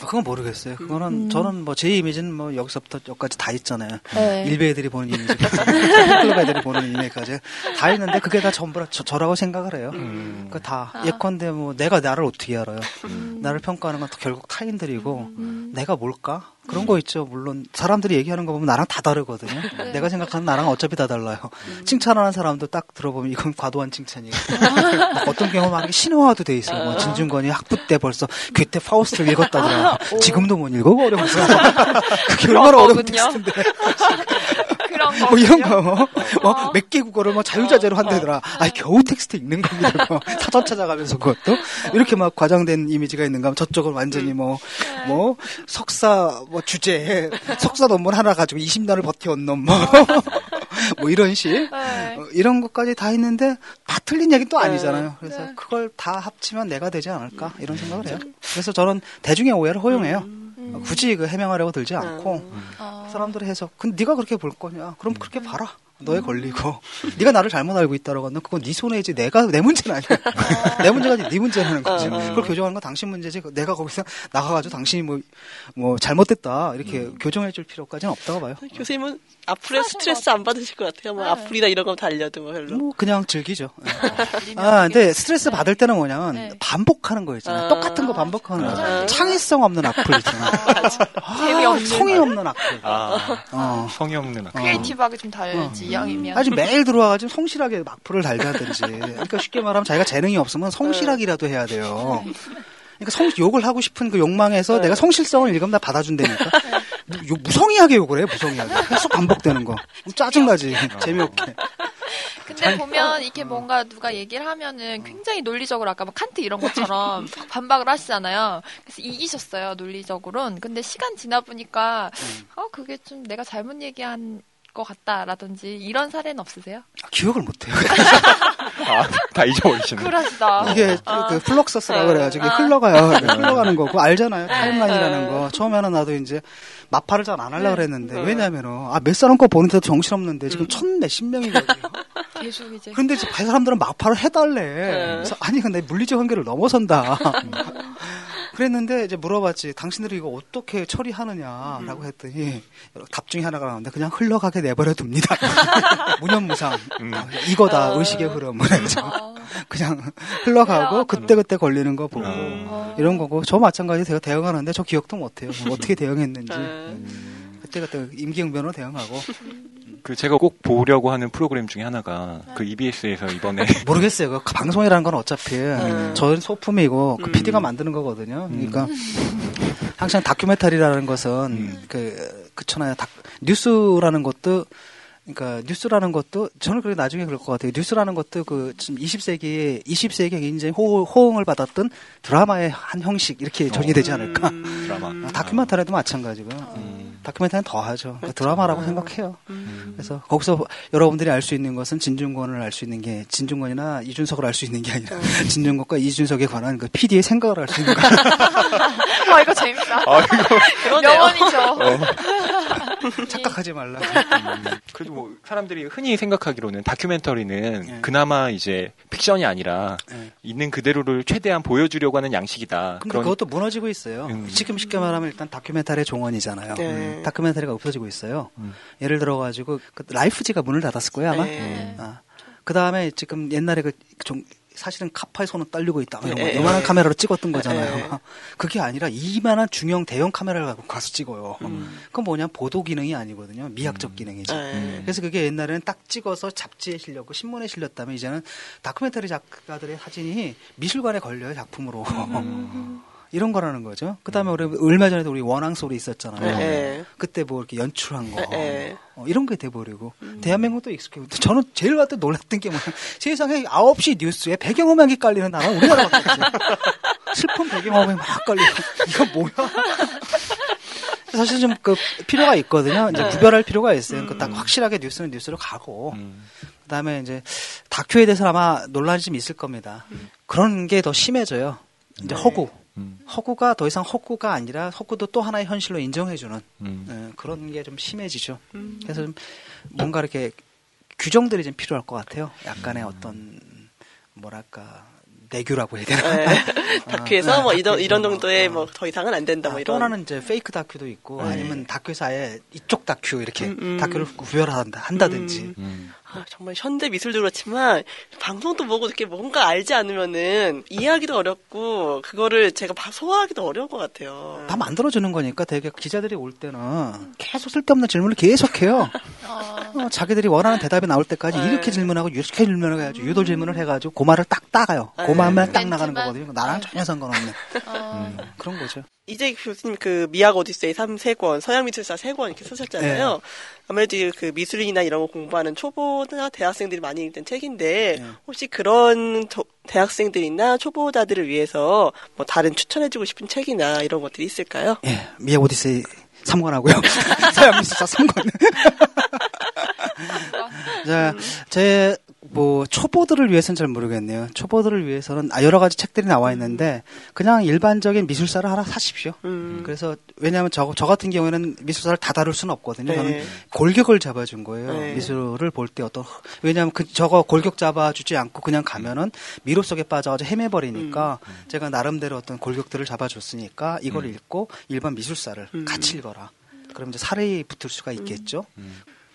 그건 모르겠어요. 그거는 음. 저는 뭐 제 이미지는 뭐 여기서부터 여기까지 다 있잖아요. 네. 일베 애들이 보는 이미지, 클럽 애들이 보는 이미지까지 다 있는데 그게 다 전부 다 저, 라고 생각을 해요. 음. 그다 아. 예컨대 뭐 내가 나를 어떻게 알아요? 나를 평가하는 건 결국 타인들이고 내가 뭘까? 그런 거 있죠. 물론 사람들이 얘기하는 거 보면 나랑 다 다르거든요. 내가 생각하는 나랑 어차피 다 달라요. 칭찬하는 사람도 딱 들어보면 이건 과도한 칭찬이고 막 어떤 경우는 막 신화화도 돼 있어요. 뭐 진중권이 학부 때 벌써 괴테 파우스트를 읽었다더라. 지금도 못 읽어 어려워서 그게 얼마나 어려운. 텍스트인데 그런 거. 뭐 이런 거, 뭐, 어. 몇 개 국어를 뭐 자유자재로 한다더라. 아, 겨우 텍스트 읽는 겁니다. 그거. 사전 찾아가면서 그것도. 이렇게 막 과장된 이미지가 있는가 하면 저쪽은 완전히 뭐, 뭐, 석사, 뭐, 주제, 석사 논문 하나 가지고 20년을 버텨온 놈, 뭐. 뭐 이런 식. 네. 어, 이런 것까지 다 있는데 다 틀린 얘기는 또 아니잖아요. 그래서 네. 그걸 다 합치면 내가 되지 않을까 이런 생각을 해요. 그래서 저는 대중의 오해를 허용해요. 어, 굳이 그 해명하려고 들지 않고 어. 사람들이 해서 근데 네가 그렇게 볼 거냐? 그럼 그렇게 봐라. 너에 걸리고 네가 나를 잘못 알고 있다라고 하면 그건 네 손해지 내가 내 문제는 아니야. 내 문제가 네 문제라는 거지. 어, 어. 그걸 교정하는 건 당신 문제지. 내가 거기서 나가가지고 당신이 뭐 뭐 잘못됐다 이렇게 교정해줄 필요까지는 없다고 봐요. 교수님은 앞으로 사실 스트레스 안 받으실 것 같아요. 뭐 네. 악플이나 이런 거 달려도 뭐 별로. 뭐 그냥 즐기죠. 아, 되게- 근데 스트레스 받을 때는 뭐냐면 네. 반복하는 거 있잖아요. 아. 똑같은 거 반복하는 거. 아. 창의성 없는 악플 있잖아. 아, 재미없는. 성의 없는 악플. 아, 어. 성의 없는 악플. creative하게 좀 달지 이왕이면. 아주 매일 들어와가지고 성실하게 악플을 달자든지. 그러니까 쉽게 말하면 자기가 재능이 없으면 성실하기라도 해야 돼요. 그러니까 성, 욕을 하고 싶은 그 욕망에서 내가 성실성을 읽으면 다 받아준다니까. 무- 요- 무성의하게 욕을 해, 무성의하게. 계속 반복되는 거. 짜증나지. 재미없게. 근데 보면 이렇게 뭔가 누가 얘기를 하면은 굉장히 논리적으로 아까 막 칸트 이런 것처럼 막 반박을 하시잖아요. 그래서 이기셨어요 논리적으로는. 근데 시간 지나 보니까 어 그게 좀 내가 잘못 얘기한 것 같다라든지 이런 사례는 없으세요? 기억을 못해요. 아, 다 잊어버리시네. 쿨하시다. 이게 아. 그 플럭서스라고 네. 그래가지고 아. 흘러가요. 흘러가는 거고 알잖아요. timeline이라는 네. 거. 처음에는 나도 이제 맞팔을 잘 안 하려고 그랬는데 네. 왜냐면은 아, 몇 사람 거 보는데도 정신없는데 지금 천 몇십 명이거든요. 계속 이제 근데 이제 그 사람들은 맞팔을 해달래. 네. 그래서 아니 근데 물리적 한계를 넘어선다. 그랬는데 이제 물어봤지. 당신들이 이거 어떻게 처리하느냐라고 했더니 답 중에 하나가 나오는데 그냥 흘러가게 내버려 둡니다. 무념무상. 아, 이거다 의식의 흐름. 그래서 어, 그냥 흘러가고 그때 그때 걸리는 거 보고 어. 이런 거고 저 마찬가지 제가 대응하는데 저 기억도 못해요. 뭐 어떻게 대응했는지 네. 그때그때 임기응변으로 대응하고 그 제가 꼭 보려고 하는 프로그램 중에 하나가 그 EBS에서 이번에 모르겠어요. 그 방송이라는 건 어차피 음. 저는 소품이고 그 음. PD가 만드는 거거든요. 그러니까 항상 다큐멘터리라는 것은 음. 그 그렇잖아요. 다- 뉴스라는 것도 그러니까 뉴스라는 것도 저는 그렇게 나중에 그럴 것 같아요. 뉴스라는 것도 그 지금 20세기에 20세기에 굉장히 호, 호응을 받았던 드라마의 한 형식 이렇게 정의되지 않을까. 음. 드라마. 아, 다큐멘터리도 마찬가지고 음. 다큐멘터리는 더 하죠. 그러니까 드라마라고 생각해요. 음. 그래서 거기서 여러분들이 알 수 있는 것은 진중권을 알 수 있는 게 진중권이나 이준석을 알 수 있는 게 아니라 진중권과 이준석에 관한 그 PD의 생각을 알 수 있는 거. 와 이거 재밌다. 아, 이거 그러네요. 명언이죠. 착각하지 말라. 그래도 뭐 사람들이 흔히 생각하기로는 다큐멘터리는 예. 그나마 이제 픽션이 아니라 예. 있는 그대로를 최대한 보여주려고 하는 양식이다. 근데 그런 그것도 무너지고 있어요. 음. 지금 쉽게 말하면 일단 다큐멘터리의 종언이잖아요. 네. 다큐멘터리가 없어지고 있어요. 음. 예를 들어가지고 그 라이프지가 문을 닫았을 거예요 아마. 네. 아. 그 다음에 지금 옛날에 그좀 사실은 카파의 손은 떨리고 있다. 뭐 이런 거 네. 요만한 카메라로 찍었던 거잖아요. 네. 그게 아니라 이만한 중형 대형 카메라를 갖고 가서 찍어요. 음. 그건 뭐냐 보도 기능이 아니거든요. 미학적 기능이죠. 네. 그래서 그게 옛날에는 딱 찍어서 잡지에 실렸고 신문에 실렸다면 이제는 다큐멘터리 작가들의 사진이 미술관에 걸려요 작품으로. 이런 거라는 거죠. 그다음에 우리 얼마 전에도 우리 원앙 소리 있었잖아요. 네. 그때 뭐 이렇게 연출한 거 네. 어, 이런 게 돼버리고 대한민국도 익숙해요. 저는 제일 봤을 때 놀랐던 게 뭐냐 세상에 9시 뉴스에 배경음악이 깔리는 나라는 우리나라밖에 없어요. 슬픈 배경음악이 막 깔리고 이거 뭐야? 사실 좀 그 필요가 있거든요. 이제 구별할 필요가 있어요. 그딱 확실하게 뉴스는 뉴스로 가고 음. 그다음에 이제 다큐에 대해서 아마 논란이 좀 있을 겁니다. 그런 게 더 심해져요. 이제 허구. 음. 허구가 더 이상 허구가 아니라 허구도 또 하나의 현실로 인정해주는 음. 예, 그런 게 좀 심해지죠. 그래서 좀 뭔가 이렇게 규정들이 좀 필요할 것 같아요. 약간의 어떤 뭐랄까 내규라고 해야 되나? 네. 다큐에서 아, 뭐 이런, 다큐에서 이런 뭐, 정도의 어. 뭐더 이상은 안 된다 뭐 아, 이런. 또 하나는 이제 페이크 다큐도 있고 네. 아니면 다큐사에 이쪽 다큐 이렇게 음, 음. 다큐를 구별한다 한다든지 음. 아, 정말 현대 미술도 그렇지만 방송도 보고 이렇게 뭔가 알지 않으면은 이해하기도 어렵고 그거를 제가 바- 소화하기도 어려운 것 같아요. 다 만들어주는 거니까 되게 기자들이 올 때는 계속 쓸데없는 질문을 계속해요. 어, 어, 자기들이 원하는 대답이 나올 때까지 네. 이렇게 질문하고 이렇게 질문을 해가지고 유도 질문을 해가지고 고마를 딱 따가요. 고마만 딱 멘트만. 나가는 거거든요. 나랑 전혀 상관없는 어. 그런 거죠. 이제 교수님 그 미학 오디세이 3세 권, 서양 미술사 세권 이렇게 쓰셨잖아요. 네. 아무래도 그 미술이나 이런 거 공부하는 초보나 대학생들이 많이 읽는 책인데 네. 혹시 그런 저- 대학생들이나 초보자들을 위해서 뭐 다른 추천해주고 싶은 책이나 이런 것들이 있을까요? 예, 미학 오디세이 3권 하고요. 서양 미술사 3권. 자, 제, 뭐, 초보들을 위해서는 잘 모르겠네요. 초보들을 위해서는, 아, 여러 가지 책들이 나와 있는데, 그냥 일반적인 미술사를 하나 사십시오. 음. 그래서, 왜냐하면 저, 저 같은 경우에는 미술사를 다 다룰 수는 없거든요. 네. 저는 골격을 잡아준 거예요. 네. 미술을 볼 때 어떤, 왜냐하면 그, 저거 골격 잡아주지 않고 그냥 가면은 미로 속에 빠져가지고 헤매버리니까, 음. 제가 나름대로 어떤 골격들을 잡아줬으니까, 이걸 읽고 일반 미술사를 음. 같이 읽어라. 그럼 이제 살이 붙을 수가 있겠죠.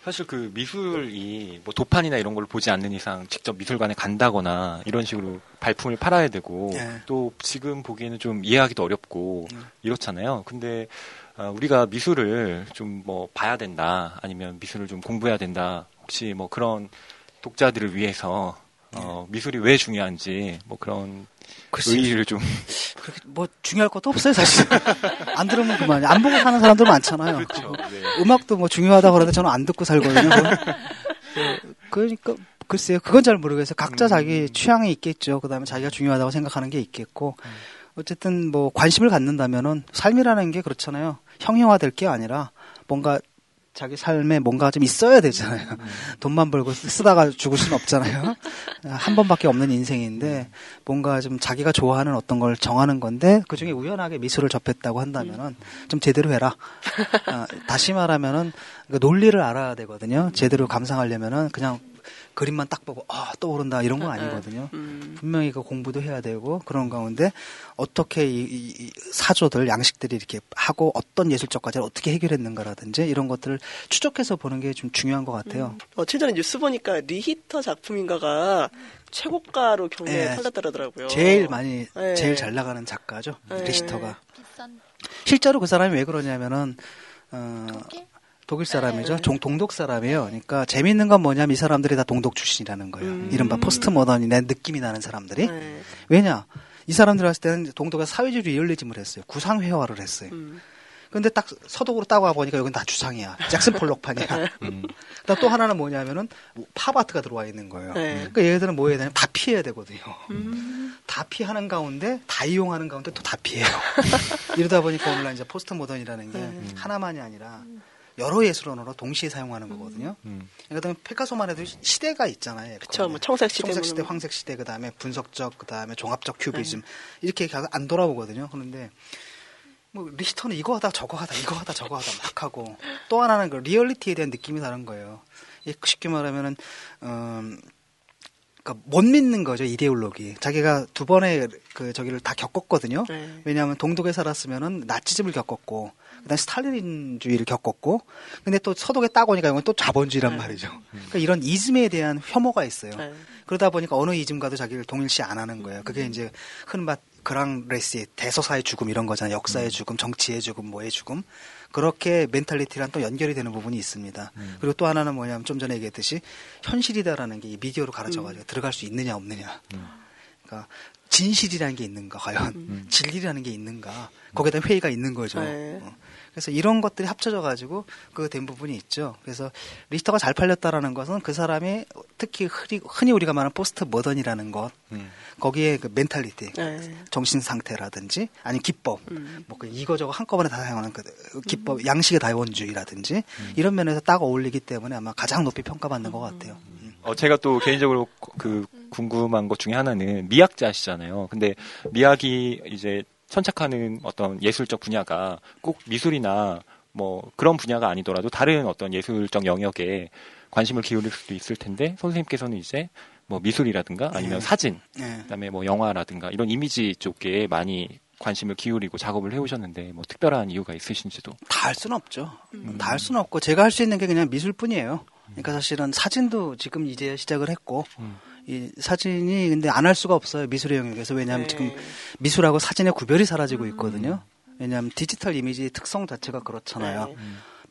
사실 그 미술이 뭐 도판이나 이런 걸 보지 않는 이상 직접 미술관에 간다거나 이런 식으로 발품을 팔아야 되고 네. 또 지금 보기에는 좀 이해하기도 어렵고 음. 이렇잖아요. 근데 아, 우리가 미술을 좀 뭐 봐야 된다 아니면 미술을 좀 공부해야 된다 혹시 뭐 그런 독자들을 위해서 어, 미술이 왜 중요한지 뭐 그런 글쎄요. 의의를 좀 그렇게 뭐 중요할 것도 없어요, 사실. 안 들으면 그만이야. 안 보고 사는 사람들 많잖아요. 그렇죠. 네. 음악도 뭐 중요하다고 그러는데 저는 안 듣고 살거든요. 그- 그러니까 글쎄요. 그건 잘 모르겠어요. 각자 자기 취향이 있겠죠. 그다음에 자기가 중요하다고 생각하는 게 있겠고. 어쨌든 뭐 관심을 갖는다면은 삶이라는 게 그렇잖아요. 형용화될 게 아니라 뭔가 자기 삶에 뭔가 좀 있어야 되잖아요. 돈만 벌고 쓰다가 죽을 수는 없잖아요. 한 번밖에 없는 인생인데 뭔가 좀 자기가 좋아하는 어떤 걸 정하는 건데 그 중에 우연하게 미술을 접했다고 한다면은 좀 제대로 해라. 아, 다시 말하면은 그 논리를 알아야 되거든요. 제대로 감상하려면은 그냥 그림만 딱 보고 아 떠오른다 이런 건 아니거든요. 음. 분명히 그 공부도 해야 되고 그런 가운데 어떻게 이, 이- 이 사조들 양식들이 이렇게 하고 어떤 예술적 과제를 어떻게 해결했는가라든지 이런 것들을 추적해서 보는 게 좀 중요한 것 같아요. 며칠 전에 뉴스 보니까 리히터 작품인가가 최고가로 경매에 네. 팔렸더라고요. 제일 많이 네. 제일 잘 나가는 작가죠 네. 리히터가 비싼 실제로 그 사람이 왜 그러냐면은 어, 독일? 독일 사람이죠. 네. 종, 동독 사람이에요. 그러니까 재밌는 건 뭐냐면 이 사람들이 다 동독 출신이라는 거예요. 음. 이른바 postmodern의 느낌이 나는 사람들이. 네. 왜냐? 이 사람들 왔을 때는 이제 동독에서 사회주의 리얼리즘을 했어요. 구상 회화를 했어요. 음. 근데 딱 서독으로 딱 오고 보니까 여긴 다 추상이야. 잭슨 폴록판이야. 음. 그다음 또 하나는 뭐냐면은 팝 아트가 들어와 있는 거예요. 네. 그러니까 얘네들은 뭐 해야 되냐? 다 피해야 되거든요. 음. 다 피하는 가운데 다 이용하는 가운데 또 다 피해요. 이러다 보니까 오늘날 이제 postmodern이라는 게 네. 하나만이 아니라 여러 예술 언어를 동시에 사용하는 거거든요. 음. 그다음에 피카소만 해도 시대가 있잖아요. 그쵸, 뭐 청색 시대, 청색 시대, 뭐. 황색 시대, 그다음에 분석적, 그다음에 종합적 큐비즘 이렇게 계속 안 돌아오거든요. 그런데 뭐 리히터는 이거 하다 저거 하다 이거 하다 저거 하다 막 하고 또 하나는 그 리얼리티에 대한 느낌이 다른 거예요. 이 쉽게 말하면은 음, 그러니까 못 믿는 거죠 이데올로기. 자기가 두 번의 그 저기를 다 겪었거든요. 네. 왜냐하면 동독에 살았으면은 나치즘을 겪었고, 그다음 스탈린주의를 겪었고, 근데 또 서독에 딱 오니까 이건 또 자본주의란 네. 말이죠. 그러니까 이런 이즘에 대한 혐오가 있어요. 네. 그러다 보니까 어느 이즘과도 자기를 동일시 안 하는 거예요. 그게 이제 흔히 말 그랑레스의 대서사의 죽음 이런 거잖아요. 역사의 죽음, 정치의 죽음, 뭐의 죽음. 그렇게 멘탈리티랑 또 연결이 되는 부분이 있습니다. 그리고 또 하나는 뭐냐면 좀 전에 얘기했듯이 현실이다라는 게이 미디어로 가르쳐가지고 들어갈 수 있느냐 없느냐. 그러니까 진실이라는 게 있는가 과연 진리라는 게 있는가 거기에 대한 회의가 있는 거죠. 네. 어. 그래서 이런 것들이 합쳐져 가지고 그 된 부분이 있죠. 그래서 리히터가 잘 팔렸다라는 것은 그 사람이 특히 흔히, 흔히 우리가 말하는 postmodern이라는 것 음. 거기에 그 mentality 네. 정신 상태라든지 아니 기법 음. 뭐그 이거저거 한꺼번에 다 사용하는 그 기법 양식의 다원주의라든지 이런 면에서 딱 어울리기 때문에 아마 가장 높이 평가받는 것 같아요. 음. 어, 제가 또 개인적으로 그 궁금한 것 중에 하나는 미학자시잖아요. 근데 미학이 이제 천착하는 어떤 예술적 분야가 꼭 미술이나 뭐 그런 분야가 아니더라도 다른 어떤 예술적 영역에 관심을 기울일 수도 있을 텐데 선생님께서는 이제 뭐 미술이라든가 아니면 네. 사진, 네. 그다음에 뭐 영화라든가 이런 이미지 쪽에 많이 관심을 기울이고 작업을 해오셨는데 뭐 특별한 이유가 있으신지도. 다 할 수는 없죠. 다할 수는 없고 제가 할 수 있는 게 그냥 미술뿐이에요. 그러니까 사실은 사진도 지금 이제 시작을 했고 음. 이 사진이 근데 안 할 수가 없어요 미술의 영역에서 왜냐하면 네. 지금 미술하고 사진의 구별이 사라지고 있거든요. 왜냐하면 디지털 이미지의 특성 자체가 그렇잖아요. 네.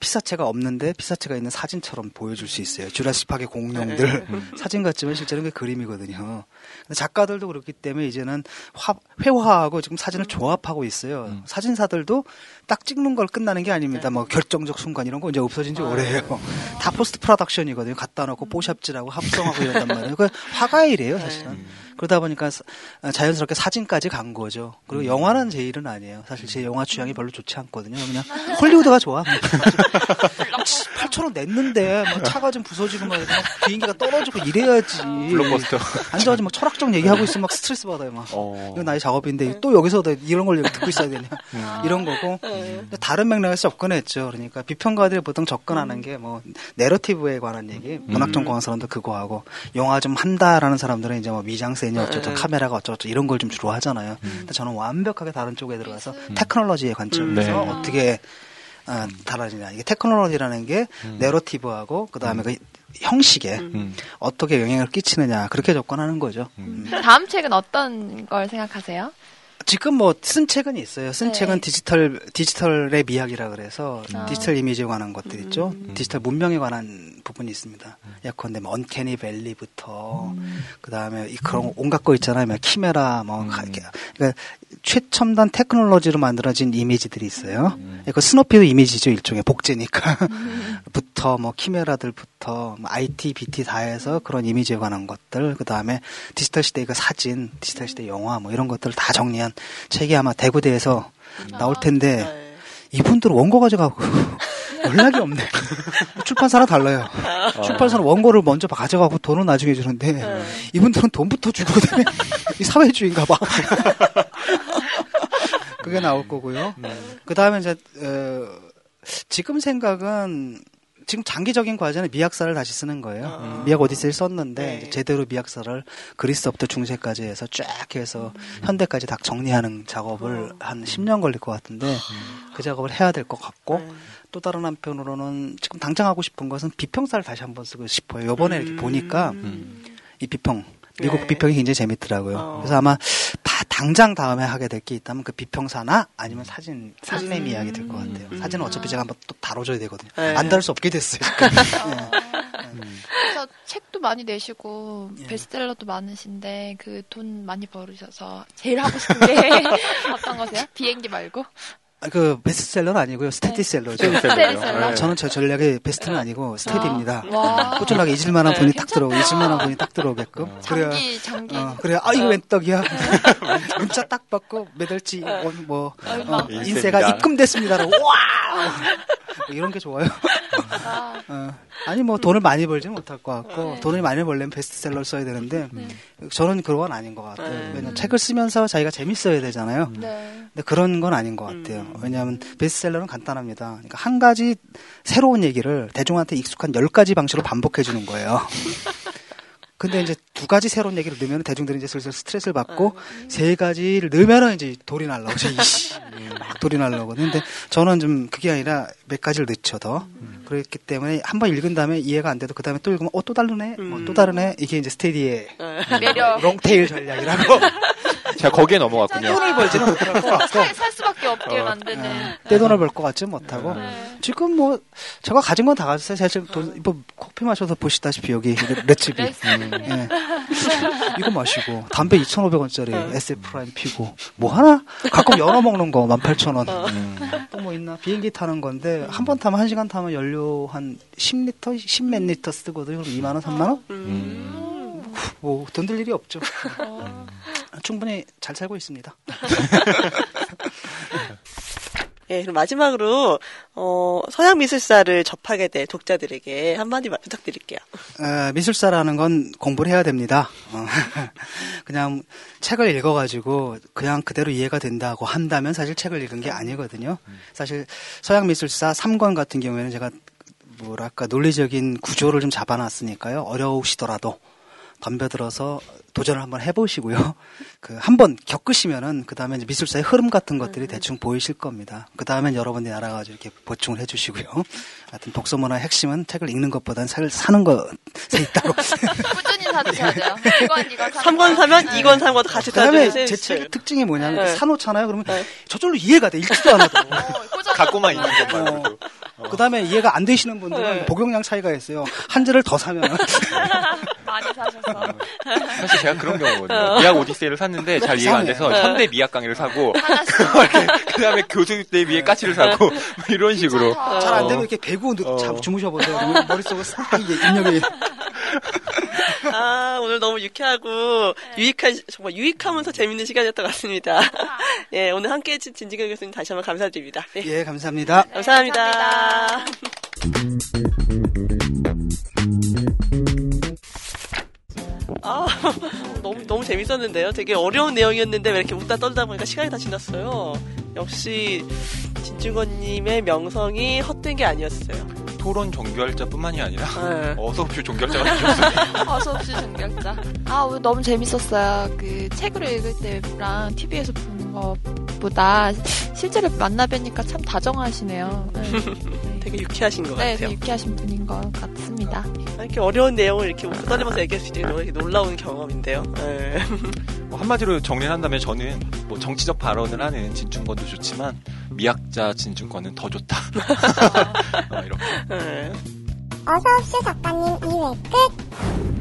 피사체가 없는데 피사체가 있는 사진처럼 보여줄 수 있어요. 쥬라기 파크의 공룡들 사진 같지만 실제로 그 그림이거든요. 작가들도 그렇기 때문에 이제는 화, 회화하고 지금 사진을 조합하고 있어요. 사진사들도 딱 찍는 걸 끝나는 게 아닙니다. 뭐 결정적 순간 이런 거 이제 없어진 지 오래예요. 다 post production이거든요. 갖다 놓고 뽀샵질하고 합성하고 이런단 말이에요. 그 화가의 일이에요, 사실은. 그러다 보니까 사- 자연스럽게 사진까지 간 거죠. 그리고 영화는 제 일은 아니에요. 사실 제 영화 취향이 별로 좋지 않거든요. 그냥 할리우드가 좋아. 8천 원 냈는데 뭐 차가 좀 부서지고 막막 비행기가 떨어지고 이래야지. 블록버스터. 앉아가지고 막 철학적 얘기하고 있으면 막 스트레스 받아요. 막 어. 이거 나의 작업인데 또 여기서 또 이런 걸 듣고 있어야 되냐 이런 거고 근데 다른 맥락에서 접근했죠. 그러니까 비평가들이 보통 접근하는 게뭐 내러티브에 관한 얘기, 문학 전공한 사람도 그거 하고 영화 좀 한다라는 사람들은 이제 뭐 미장센 이 어쩌고 카메라가 어쩌고 이런 걸 좀 주로 하잖아요. 근데 저는 완벽하게 다른 쪽에 들어가서 테크놀로지의 관점에서 네. 어떻게 어, 달라지냐. 이게 테크놀로지라는 게 내러티브하고 그 다음에 그 형식에 음. 어떻게 영향을 끼치느냐 그렇게 접근하는 거죠. 음. 다음 책은 어떤 걸 생각하세요? 지금 뭐 쓴 책은 있어요. 쓴 네. 책은 디지털 디지털의 미학이라 그래서 아. 디지털 이미지에 관한 것들 있죠. 디지털 문명에 관한 부분이 있습니다. 예컨대 뭐 uncanny valley부터 그다음에 이 그런 온갖 거 있잖아요. 뭐 키메라 뭐 가- 이렇게. 그러니까 최첨단 테크놀로지로 만들어진 이미지들이 있어요. 그 스너피도 이미지죠 일종의 복제니까. 부터 뭐 키메라들부터 뭐 IT, BT 다 해서 그런 이미지에 관한 것들 그 다음에 디지털 시대의 그 사진, 디지털 시대 영화 뭐 이런 것들을 다 정리한 책이 아마 대구대에서 나올 텐데 네. 이분들은 원고 가져가고 연락이 없네. 출판사랑 달라요. 출판사는 원고를 먼저 가져가고 돈은 나중에 주는데 이분들은 돈부터 주고 그다음에 이 사회주의인가 봐. 그게 나올 거고요. 그 다음에 이제 어, 지금 생각은 지금 장기적인 과제는 미학사를 다시 쓰는 거예요. 미학 오디세이를 썼는데 네. 제대로 미학사를 그리스부터 중세까지 해서 쫙 해서 현대까지 다 정리하는 작업을 한 10년 걸릴 것 같은데 그 작업을 해야 될 것 같고 네. 또 다른 한편으로는 지금 당장 하고 싶은 것은 비평사를 다시 한번 쓰고 싶어요. 요번에 이렇게 보니까 이 비평 미국 네. 비평이 굉장히 재밌더라고요. 어. 그래서 아마 다 당장 다음에 하게 될 게 있다면 그 비평사나 아니면 사진 사진의 이야기 될 것 같아요. 사진은 어차피 제가 한번 또 다뤄줘야 되거든요. 네. 안 다룰 수 없게 됐어요. 지금. 그래서 책도 많이 내시고 예. 베스트셀러도 많으신데 그 돈 많이 벌으셔서 제일 하고 싶은 게 어떤 거세요? 비행기 말고? 아, 그 베스트셀러는 아니고요. 스테디셀러죠. 스테디셀러. 아, 저는 저 전략의 베스트는 아니고 스테디입니다. 와. 꾸준하게 잊을 만한 돈이 딱 괜찮다. 들어오고 잊을 만한 돈이 딱 들어오게끔. 그래야 장기 장기 어, 그래. 아, 이거 웬 떡이야. 문자 딱 받고, 매달치, 어, 뭐? 어. 인쇄가 입금됐습니다라고, 와! 뭐 이런 게 좋아요. 아, 어, 아니, 뭐, 돈을 많이 벌지는 못할 것 같고, 돈을 많이 벌려면 베스트셀러를 써야 되는데, 저는 그런 건 아닌 것 같아요. 왜냐면 책을 쓰면서 자기가 재밌어야 되잖아요. 네. 근데 그런 건 아닌 것 같아요. 왜냐하면 베스트셀러는 간단합니다. 그러니까 한 가지 새로운 얘기를 대중한테 익숙한 열 가지 방식으로 반복해 주는 거예요. 근데 이제 두 가지 새로운 얘기를 넣으면 대중들이 이제 슬슬 스트레스를 받고 세 가지를 넣으면은 이제 돌이 날라오죠. 이씨. 막 돌이 날라오거든요. 근데 저는 좀 그게 아니라 몇 가지를 넣죠 더. 그렇기 때문에 한 번 읽은 다음에 이해가 안 돼도 그 다음에 또 읽으면 어 또 다르네, 뭐또 다르네. 이게 이제 스테디의 매력. long tail 전략이라고. 제가 거기에 넘어갔군요. 돈을 벌지는 못할 것 같고. 살, 살 수밖에 없게 만드는. 떼돈을 벌 것 같지 못하고 네. 지금 뭐 제가 가진 건 다 가졌어요. 사실 돈, 뭐 커피 마셔서 보시다시피 여기 레- 레츠비 레쓰비. 예. 이거 마시고 담배 2,500원짜리 에쎄 프라임 피고 뭐 하나 가끔 연어 먹는 거 18,000원 또뭐 있나 비행기 타는 건데 한 번 타면 한 시간 타면 연료 한 10리터 10몇 리터 쓰거든요. 그럼 2만 원 3만 원? 뭐돈 들 일이 없죠. 충분히 잘 살고 있습니다. 예, 그럼 마지막으로 어, 서양 미술사를 접하게 될 독자들에게 한마디 마- 부탁드릴게요. 에, 미술사라는 건 공부를 해야 됩니다. 어, 그냥 책을 읽어가지고 그냥 그대로 이해가 된다고 한다면 사실 책을 읽은 게 아니거든요. 사실 서양 미술사 3권 같은 경우에는 제가 뭐랄까 논리적인 구조를 좀 잡아놨으니까요. 어려우시더라도 덤벼들어서 도전을 한번 해보시고요. 그 한번 겪으시면은 그 다음에 미술사의 흐름 같은 것들이 대충 보이실 겁니다. 그 다음엔 여러분들이 알아가지고 이렇게 보충을 해주시고요. 하여튼 독서 문화의 핵심은 책을 읽는 것보다는 책을 사는 것에 있다고. 꾸준히 사주셔야 돼요. 이건 이건 3권 사면 네. 2권 3권 같이 그다음에 사주는 제 책의 특징이 뭐냐면 네. 사놓잖아요. 그러면 네. 저절로 이해가 돼. 읽지도 않아도. 어, 갖고만 있는 것만 해도. 어. 그 다음에 이해가 안 되시는 분들은 네. 복용량 차이가 있어요. 한 잔을 더 사면. 사실 제가 그런 경우거든요. 미학 오디세이를 샀는데 잘 이해가 안 돼서 네. 현대 미학 강의를 사고. 그 다음에 교수 대비에 까치를 사고 뭐 이런 식으로 잘 안 되면 이렇게 배구 누- 어. 자- 주무셔 보세요. 그러면 머릿속에 싹 이게 입력이 아, 오늘 너무 유쾌하고 유익한, 정말 유익하면서 재밌는 시간이었던 것 같습니다. 예, 오늘 함께 해주신 진지경 교수님 다시 한번 감사드립니다. 네, 예 감사합니다. 감사합니다. 감사합니다. 아, 너무, 너무 재밌었는데요. 되게 어려운 내용이었는데 왜 이렇게 웃다 떨다 보니까 시간이 다 지났어요. 역시, 진중권님의 명성이 헛된 게 아니었어요. 토론 종결자뿐만이 아니라 네. 어서 없이 종결자가 되셨어요. 어서 없이 종결자. 아, 오늘 너무 재밌었어요. 그 책으로 읽을 때랑 TV에서 보는 것보다 실제로 만나 뵈니까 참 다정하시네요. 네. 되게 유쾌하신 것 네, 같아요. 되게 유쾌하신 분인 것 같습니다. 이렇게 어려운 내용을 이렇게 웃고 떨리면서 얘기할 수 있는 게 놀라운 경험인데요. 네. 뭐 한마디로 정리를 한다면 저는 뭐 정치적 발언을 하는 진중권도 좋지만 미학자 진중권은 더 좋다. 어, 이렇게. 네. 어서옵쇼 작가님 2회 끝.